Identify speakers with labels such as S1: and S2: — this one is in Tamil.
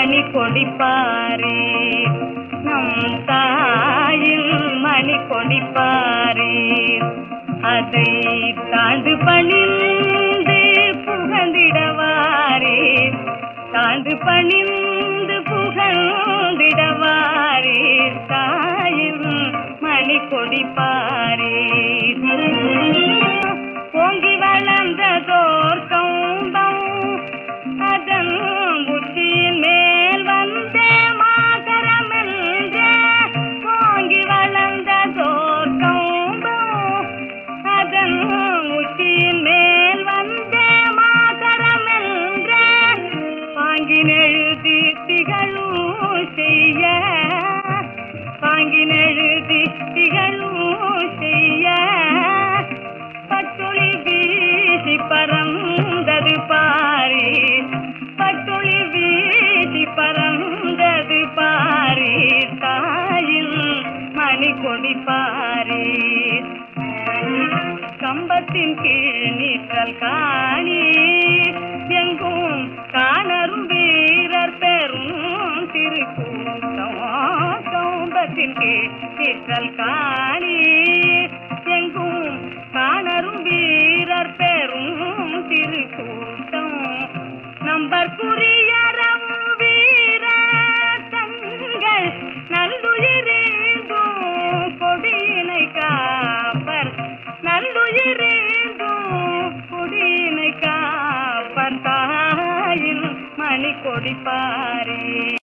S1: மணி கொடிப்பாரே நம் தாயில் மணி கொடிப்பாரே அதை தாழ்ந்து பணிந்து புகழ்ந்திடவாரே. தாழ்ந்து பணிந்து புகழ்ந்திடவாரே. தாயில் மணி கொடிப்பாரே பாங்கினெழுதி திகழும் செய்ய. பாங்கினெழுதி திகழும் செய்ய. பட்டொளி வீசி பறந்தது பாரி. பட்டொளி வீசி பறந்தது பாரி. தாயில் மணி கொடி பாரி. கம்பத்தின் கீழ் நீற்றல் காணி. கம்பத்தின் கீழ் காணி. எங்கும் காணரும் வீரர் பெரும் திருக்கூட்டம். நம்பர் புரியறம் வீர தங்கள் நல்லுயிரேந்தும் கொடியினை காப்பர். நல்லுயிரேந்தும் கொடியினை காப்பர். தாயில் மணி கொடிப்பாரே